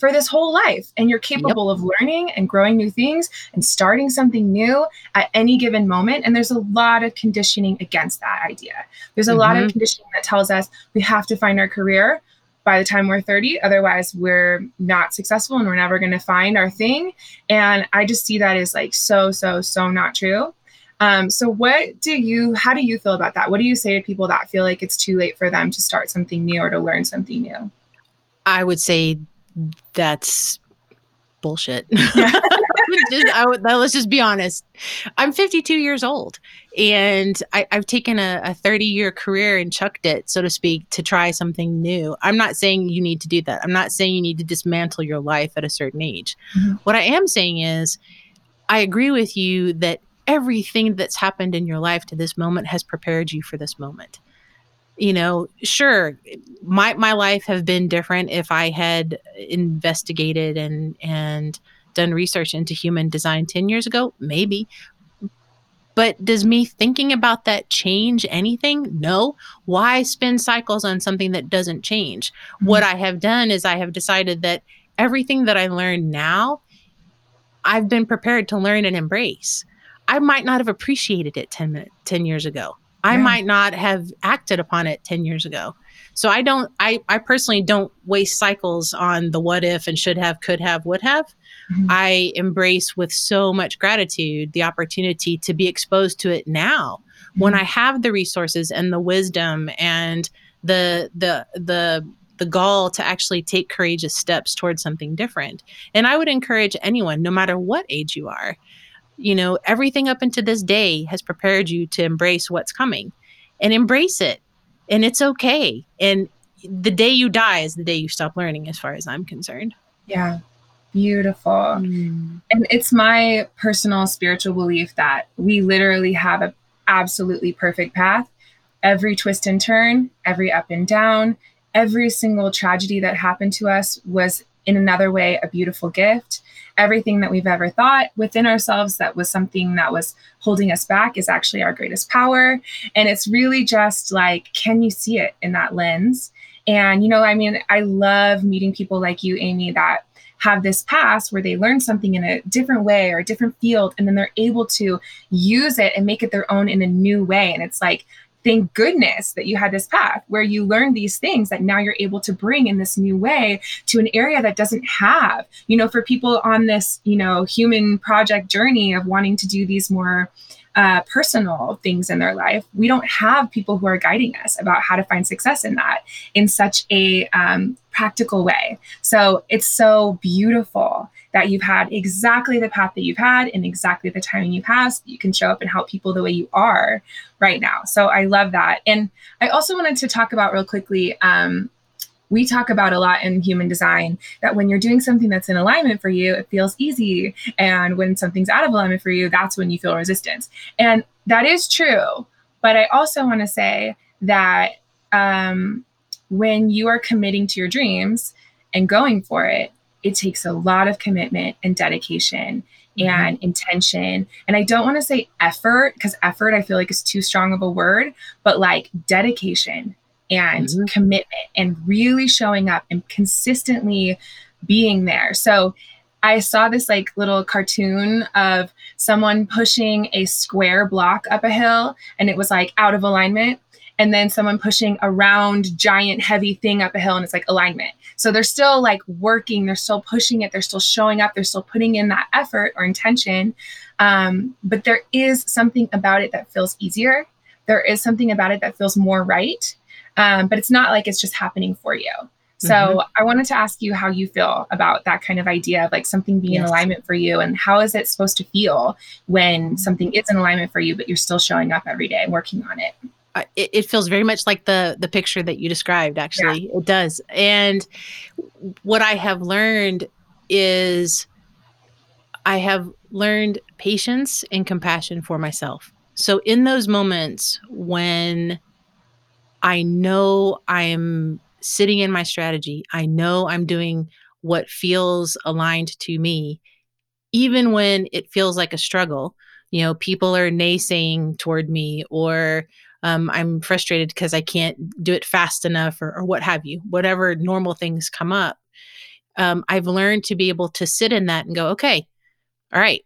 for this whole life and you're capable yep. of learning and growing new things and starting something new at any given moment and there's a lot of conditioning against that idea there's a mm-hmm. lot of mm-hmm. conditioning that tells us we have to find our career by the time we're 30 otherwise we're not successful and we're never going to find our thing and i just see that as like so so so not true um, so what do you how do you feel about that? What do you say to people that feel like it's too late for them to start something new or to learn something new? I would say that's bullshit. Just, I would, let's just be honest. I'm 52 years old and I, have taken a, a 30 year career and chucked it so to speak to try something new. I'm not saying you need to do that. I'm not saying you need to dismantle your life at a certain age. Mm-hmm. what i am saying is i agree with you that everything that's happened in your life to this moment has prepared you for this moment. You know sure my my life have been different if i had investigated and and done research into human design 10 years ago maybe. But does me thinking about that change anything? No. Why spend cycles on something that doesn't change? Mm-hmm. what i have done is i have decided that everything that i learn now i've been prepared to learn and embrace I might not have appreciated it 10 minutes, 10 years ago. I yeah. might not have acted upon it 10 years ago. So I don't I I personally don't waste cycles on the what if and should have, could have, would have. Mm-hmm. I embrace with so much gratitude the opportunity to be exposed to it now mm-hmm. when I have the resources and the wisdom and the the the the gall to actually take courageous steps towards something different. And I would encourage anyone, no matter what age you are, you know, everything up until this day has prepared you to embrace what's coming and embrace it. And it's okay. And the day you die is the day you stop learning, as far as I'm concerned. Yeah. Beautiful. Mm. And it's my personal spiritual belief that we literally have an absolutely perfect path. Every twist and turn, every up and down, every single tragedy that happened to us was in another way a beautiful gift everything that we've ever thought within ourselves that was something that was holding us back is actually our greatest power. And it's really just like, can you see it in that lens? And, you know, I mean, I love meeting people like you, Amy, that have this past where they learn something in a different way or a different field, and then they're able to use it and make it their own in a new way. And it's like, thank goodness that you had this path where you learned these things that now you're able to bring in this new way to an area that doesn't have you know for people on this you know human project journey of wanting to do these more uh, personal things in their life we don't have people who are guiding us about how to find success in that in such a um, practical way. So it's so beautiful that you've had exactly the path that you've had and exactly the timing you've had so you can show up and help people the way you are right now. So I love that. And I also wanted to talk about real quickly. Um, we talk about a lot in human design that when you're doing something that's in alignment for you, it feels easy. And when something's out of alignment for you, that's when you feel resistance. And that is true. But I also want to say that um, when you are committing to your dreams and going for it, it takes a lot of commitment and dedication mm-hmm. and intention. And I don't want to say effort because effort I feel like is too strong of a word, but like dedication and mm-hmm. commitment and really showing up and consistently being there. So I saw this like little cartoon of someone pushing a square block up a hill and it was like out of alignment and then someone pushing a round, giant, heavy thing up a hill and it's like alignment. So they're still like working, they're still pushing it, they're still showing up, they're still putting in that effort or intention. Um, but there is something about it that feels easier. There is something about it that feels more right. Um, but it's not like it's just happening for you. So mm-hmm. I wanted to ask you how you feel about that kind of idea of like something being yes. in alignment for you and how is it supposed to feel when something is in alignment for you, but you're still showing up every day and working on it? It, it, feels very much like the the picture that you described actually yeah. it does and what i have learned is i have learned patience and compassion for myself so in those moments when i know i'm sitting in my strategy. I know I'm doing what feels aligned to me, even when it feels like a struggle. You know, people are naysaying toward me, or um, I'm frustrated because I can't do it fast enough, or, or, what have you, whatever normal things come up. Um, I've learned to be able to sit in that and go, okay, all right,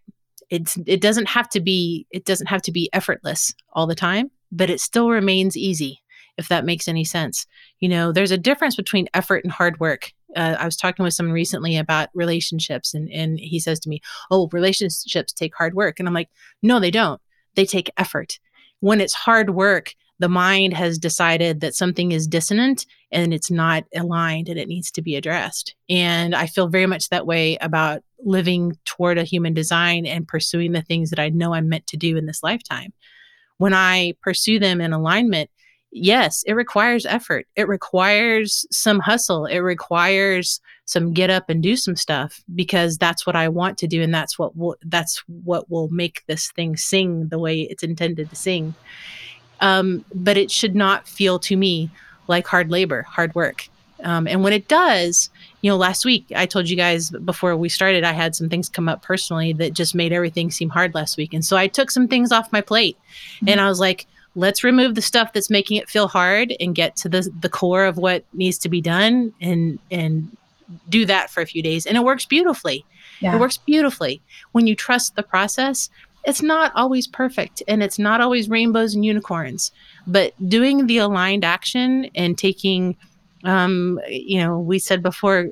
it's it doesn't have to be it doesn't have to be effortless all the time, but it still remains easy if that makes any sense. You know, there's a difference between effort and hard work. Uh, I was talking with someone recently about relationships, and, and he says to me, Oh, relationships take hard work. And I'm like, No, they don't. They take effort. When it's hard work, the mind has decided that something is dissonant and it's not aligned and it needs to be addressed. And I feel very much that way about living toward a human design and pursuing the things that I know I'm meant to do in this lifetime. When I pursue them in alignment, yes, it requires effort. It requires some hustle. It requires some get up and do some stuff because that's what I want to do and that's what will that's what will make this thing sing the way it's intended to sing. Um, but it should not feel to me like hard labor, hard work. Um, and when it does, you know, last week I told you guys before we started, I had some things come up personally that just made everything seem hard last week. And so I took some things off my plate mm-hmm. and I was like, let's remove the stuff that's making it feel hard and get to the the core of what needs to be done and and do that for a few days and it works beautifully yeah. it works beautifully when you trust the process it's not always perfect and it's not always rainbows and unicorns but doing the aligned action and taking um, you know we said before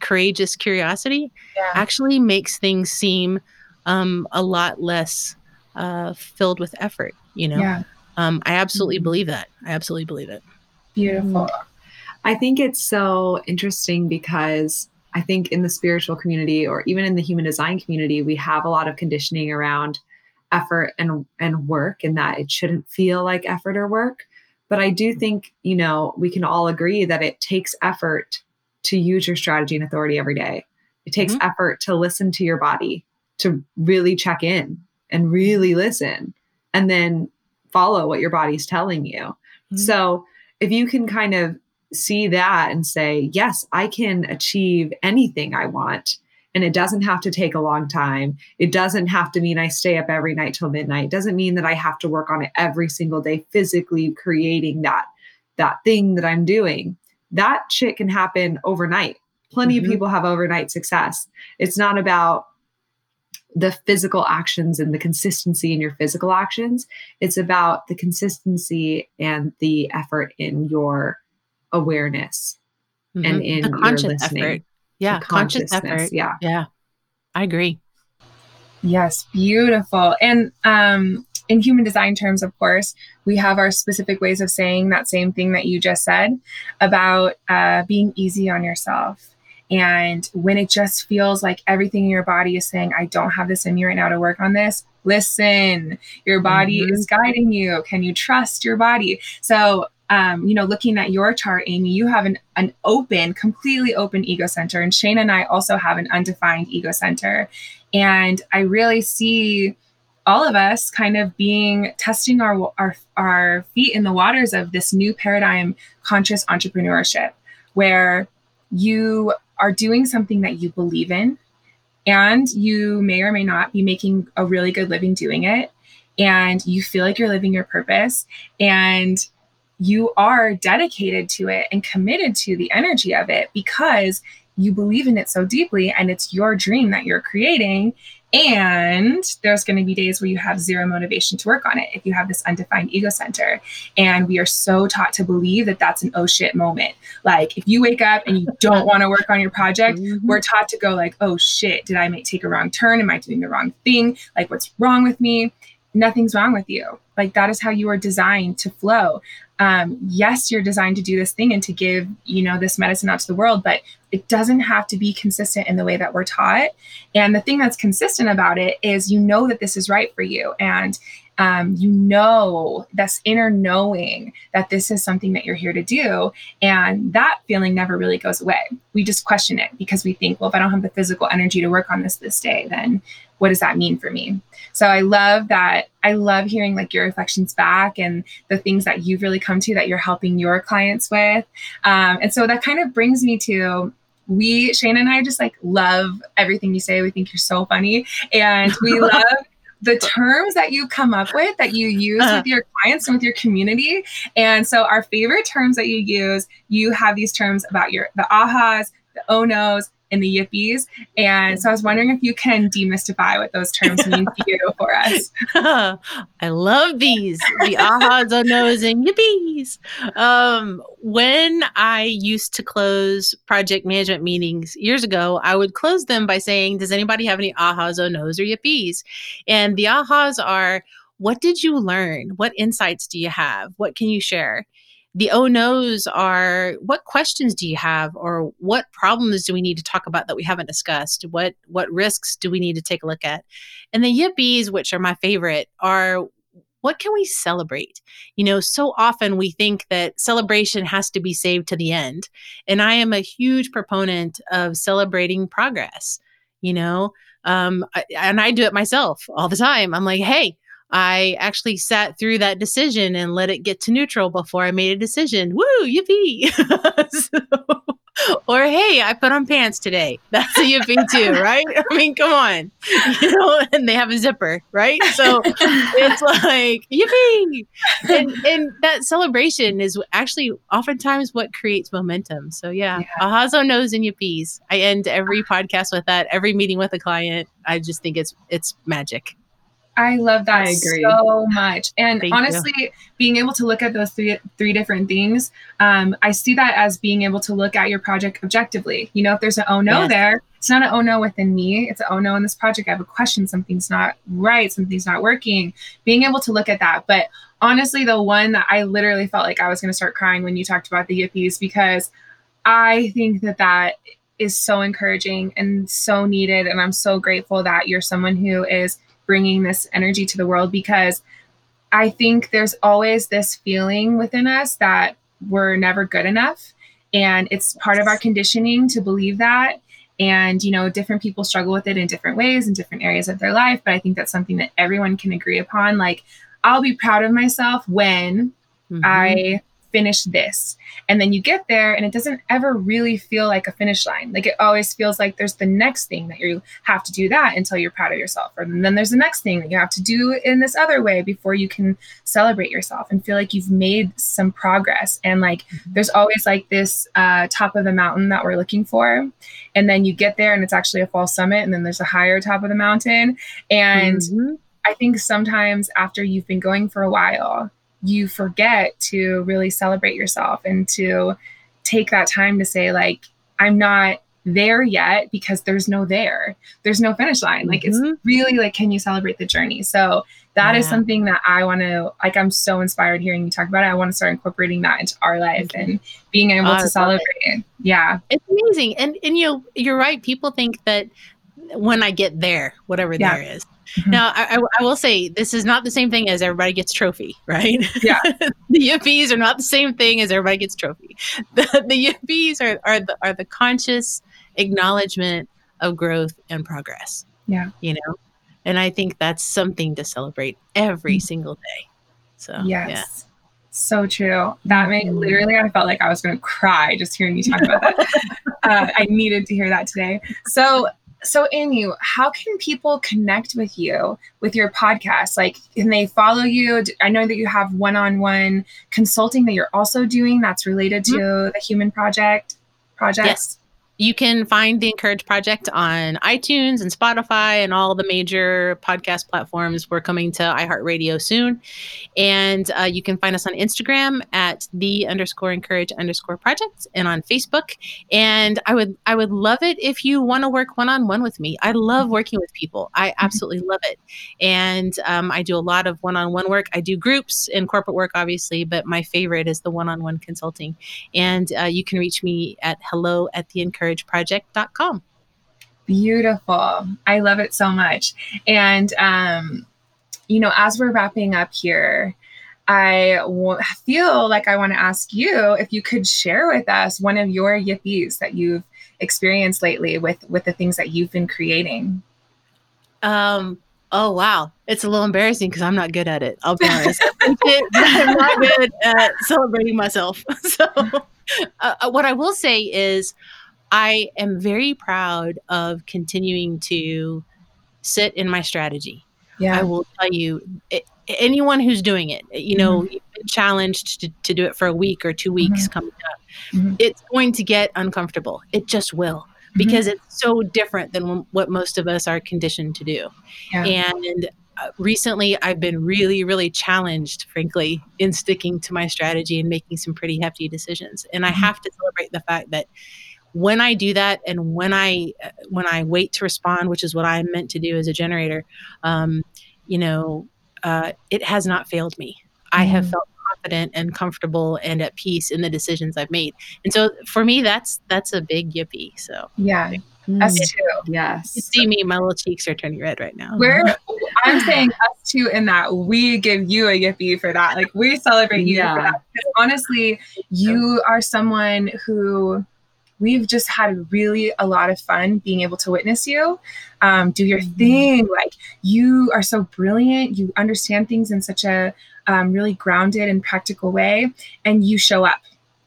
courageous curiosity yeah. actually makes things seem um, a lot less uh, filled with effort you know yeah. Um, I absolutely mm-hmm. believe that. I absolutely believe it. Beautiful. I think it's so interesting because I think in the spiritual community or even in the human design community, we have a lot of conditioning around effort and and work and that it shouldn't feel like effort or work. But I do think, you know, we can all agree that it takes effort to use your strategy and authority every day. It takes mm-hmm. effort to listen to your body, to really check in and really listen. And then follow what your body's telling you. Mm-hmm. So if you can kind of see that and say, yes, I can achieve anything I want. And it doesn't have to take a long time. It doesn't have to mean I stay up every night till midnight. It doesn't mean that I have to work on it every single day, physically creating that that thing that I'm doing. That shit can happen overnight. Plenty mm-hmm. of people have overnight success. It's not about the physical actions and the consistency in your physical actions. It's about the consistency and the effort in your awareness mm-hmm. and in the conscious your listening. effort. Yeah, conscious effort. Yeah. Yeah. I agree. Yes, beautiful. And um in human design terms, of course, we have our specific ways of saying that same thing that you just said about uh, being easy on yourself and when it just feels like everything in your body is saying, I don't have this in me right now to work on this, listen. Your body mm-hmm. is guiding you. Can you trust your body? So, um, you know, looking at your chart, Amy, you have an, an open, completely open ego center. And Shane and I also have an undefined ego center. And I really see all of us kind of being testing our, our our feet in the waters of this new paradigm conscious entrepreneurship where you are doing something that you believe in and you may or may not be making a really good living doing it and you feel like you're living your purpose and you are dedicated to it and committed to the energy of it because you believe in it so deeply and it's your dream that you're creating And there's going to be days where you have zero motivation to work on it if you have this undefined ego center. And we are so taught to believe that that's an oh shit moment. Like if you wake up and you don't want to work on your project, mm-hmm. we're taught to go like, oh shit, did I make take a wrong turn? Am I doing the wrong thing? Like what's wrong with me? Nothing's wrong with you. Like that is how you are designed to flow um, yes, you're designed to do this thing and to give, you know, this medicine out to the world, but it doesn't have to be consistent in the way that we're taught. And the thing that's consistent about it is you know that this is right for you. And um, you know this inner knowing that this is something that you're here to do and that feeling never really goes away we just question it because we think well if i don't have the physical energy to work on this this day then what does that mean for me so i love that i love hearing like your reflections back and the things that you've really come to that you're helping your clients with. Um, and so that kind of brings me to we shane and i just like love everything you say. We think you're so funny. And we love the terms that you come up with that you use uh-huh. with your clients and with your community. And so our favorite terms that you use you have these terms about your the ahas the oh nos in the yippies. And so I was wondering if you can demystify what those terms mean to you for us. I love these, the ahas, no's, and yippies. Um, when I used to close project management meetings years ago, I would close them by saying, Does anybody have any ahas, no's, or yippies? And the ahas are, what did you learn? What insights do you have? What can you share? The oh no's are what questions do you have? Or what problems do we need to talk about that we haven't discussed? What what risks do we need to take a look at? And the yippies which are my favorite are what can we celebrate? You know so often we think that celebration has to be saved to the end. And i am a huge proponent of celebrating progress you know? Um, I, and i do it myself all the time. I'm like hey I actually sat through that decision and let it get to neutral before I made a decision. Woo, yippee! so, or hey, I put on pants today. That's a yippee too, right? I mean, come on, you know. And they have a zipper, right? So it's like yippee, and and that celebration is actually oftentimes what creates momentum. So yeah, yeah. ahazo knows and yippies. I end every ah. podcast with that. Every meeting with a client, I just think it's it's magic. I love that I so much. And Thank honestly, you. being able to look at those three three different things, um, I see that as being able to look at your project objectively. You know, if there's an oh no yes. there, it's not an oh no within me. It's an oh no in this project. I have a question. Something's not right. Something's not working. Being able to look at that. But honestly, the one that I literally felt like I was going to start crying when you talked about the yippies because I think that that is so encouraging and so needed. And I'm so grateful that you're someone who is bringing this energy to the world because I think there's always this feeling within us that we're never good enough. And it's part of our conditioning to believe that. And, you know, different people struggle with it in different ways in different areas of their life. But I think that's something that everyone can agree upon. Like, I'll be proud of myself when mm-hmm. I finish this. And then you get there and it doesn't ever really feel like a finish line. Like it always feels like there's the next thing that you have to do that until you're proud of yourself. And then there's the next thing that you have to do in this other way before you can celebrate yourself and feel like you've made some progress. And like mm-hmm. there's always like this uh, top of the mountain that we're looking for. And then you get there and it's actually a false summit. And then there's a higher top of the mountain. And mm-hmm. I think sometimes after you've been going for a while, you forget to really celebrate yourself and to take that time to say like i'm not there yet because there's no there there's no finish line like mm-hmm. it's really like can you celebrate the journey so that yeah. is something that i want to like i'm so inspired hearing you talk about it i want to start incorporating that into our life mm-hmm. and being able oh, to celebrate it. yeah it's amazing and and you know you're right people think that when i get there whatever yeah. there is Mm-hmm. Now, I, I, will say this is not the same thing as everybody gets trophy, right? Yeah. the yippies are not the same thing as everybody gets trophy. The, the are, are, the, are the conscious acknowledgement of growth and progress. Yeah. You know? And I think that's something to celebrate every mm-hmm. single day. So, yes. Yeah. So true. That made mm-hmm. literally, I felt like I was going to cry just hearing you talk about that. uh, I needed to hear that today. So, so, Amy, how can people connect with you with your podcast? Like, can they follow you? I know that you have one on one consulting that you're also doing that's related to mm-hmm. the Human Project projects. Yes. You can find the Encourage Project on iTunes and Spotify and all the major podcast platforms. We're coming to iHeartRadio soon. And uh, you can find us on Instagram at the underscore encourage underscore project and on Facebook. And I would I would love it if you want to work one on one with me. I love working with people. I mm-hmm. absolutely love it. And um, I do a lot of one on one work. I do groups and corporate work, obviously, but my favorite is the one on one consulting. And uh, you can reach me at hello at the encourage encourageproject.com. Beautiful. I love it so much. And, um, you know, as we're wrapping up here, I w- feel like I want to ask you if you could share with us one of your yippies that you've experienced lately with with the things that you've been creating. Um. Oh wow, it's a little embarrassing because I'm not good at it. I'll be honest. I'm not good at celebrating myself. So, uh, uh, what I will say is, I am very proud of continuing to sit in my strategy. Yeah. I will tell you, it, anyone who's doing it, you know, mm-hmm. challenged to, to do it for a week or two weeks mm-hmm. coming up, mm-hmm. it's going to get uncomfortable. It just will mm-hmm. because it's so different than what most of us are conditioned to do. Yeah. And uh, recently I've been really, really challenged, frankly, in sticking to my strategy and making some pretty hefty decisions. And I mm-hmm. have to celebrate the fact that when I do that and when I when I wait to respond, which is what I'm meant to do as a generator, um, you know, uh, it has not failed me. Mm-hmm. I have mm. felt confident and comfortable and at peace in the decisions I've made. And so for me, that's that's a big yippee. So yeah. Us too. Yes. You see me, my little cheeks are turning red right now. We're I'm saying us too in that we give you a yippee for that. Like we celebrate you yeah. for that. Because honestly, you are someone who we've just had really a lot of fun being able to witness you um, do your mm-hmm. thing. Like you are so brilliant. You understand things in such a um, really grounded and practical way, and you show up.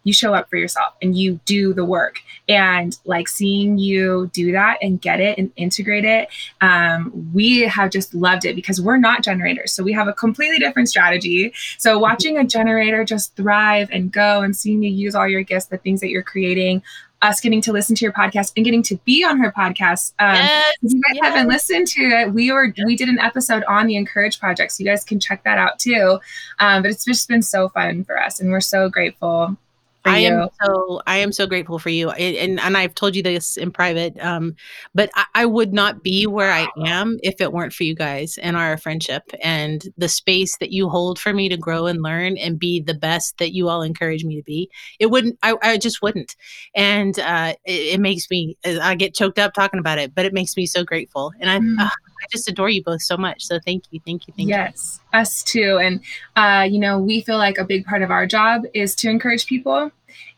You show up for yourself and you do the work. And like seeing you do that and get it and integrate it, um, we have just loved it because we're not generators. So we have a completely different strategy. So watching a generator just thrive and go and seeing you use all your gifts, the things that you're creating, us getting to listen to your podcast and getting to be on her podcast. Um, yes, if you guys yes. haven't listened to it, we were we did an episode on the Encourage Project, so you guys can check that out too. Um, but it's just been so fun for us, and we're so grateful I you. am so I am so grateful for you, and and I've told you this in private. Um, but I, I, would not be where I am if it weren't for you guys and our friendship and the space that you hold for me to grow and learn and be the best that you all encourage me to be. It wouldn't. I, I just wouldn't, and uh, it, it, makes me. I get choked up talking about it, but it makes me so grateful, and I. Mm. Uh, I just adore you both so much. So thank you, thank you, thank yes, you. Yes, us too. And uh, you know, we feel like a big part of our job is to encourage people.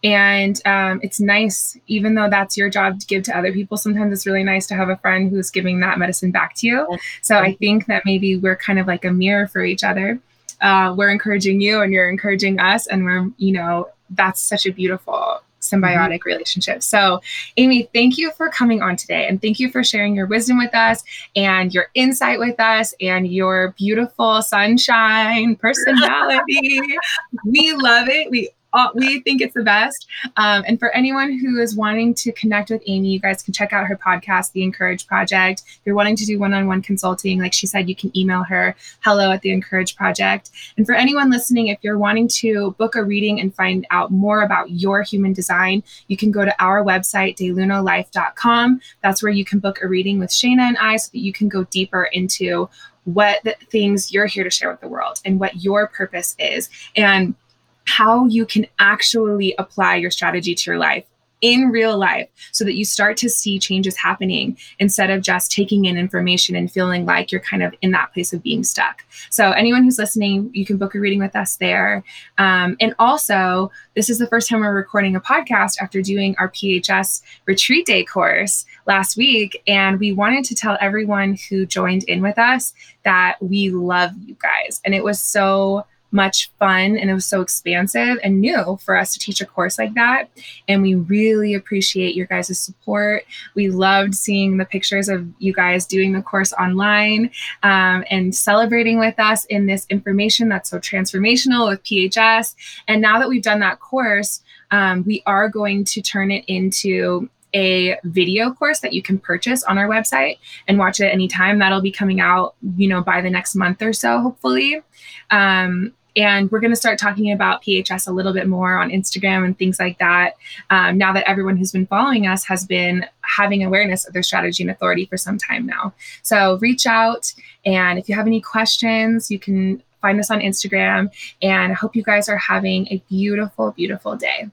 And um, it's nice, even though that's your job to give to other people. Sometimes it's really nice to have a friend who's giving that medicine back to you. So I think that maybe we're kind of like a mirror for each other. Uh, we're encouraging you, and you're encouraging us, and we're, you know, that's such a beautiful symbiotic mm-hmm. relationship. So, Amy, thank you for coming on today and thank you for sharing your wisdom with us and your insight with us and your beautiful sunshine personality. we love it. We we think it's the best. Um, and for anyone who is wanting to connect with Amy, you guys can check out her podcast, The Encourage Project. If you're wanting to do one on one consulting, like she said, you can email her hello at The Encourage Project. And for anyone listening, if you're wanting to book a reading and find out more about your human design, you can go to our website, delunalife.com. That's where you can book a reading with Shana and I so that you can go deeper into what things you're here to share with the world and what your purpose is. And how you can actually apply your strategy to your life in real life so that you start to see changes happening instead of just taking in information and feeling like you're kind of in that place of being stuck. So, anyone who's listening, you can book a reading with us there. Um, and also, this is the first time we're recording a podcast after doing our PHS retreat day course last week. And we wanted to tell everyone who joined in with us that we love you guys. And it was so much fun and it was so expansive and new for us to teach a course like that. And we really appreciate your guys' support. We loved seeing the pictures of you guys doing the course online um, and celebrating with us in this information that's so transformational with PHS. And now that we've done that course, um, we are going to turn it into a video course that you can purchase on our website and watch it anytime. That'll be coming out, you know, by the next month or so, hopefully. Um, and we're going to start talking about PHS a little bit more on Instagram and things like that. Um, now that everyone who's been following us has been having awareness of their strategy and authority for some time now. So reach out. And if you have any questions, you can find us on Instagram. And I hope you guys are having a beautiful, beautiful day.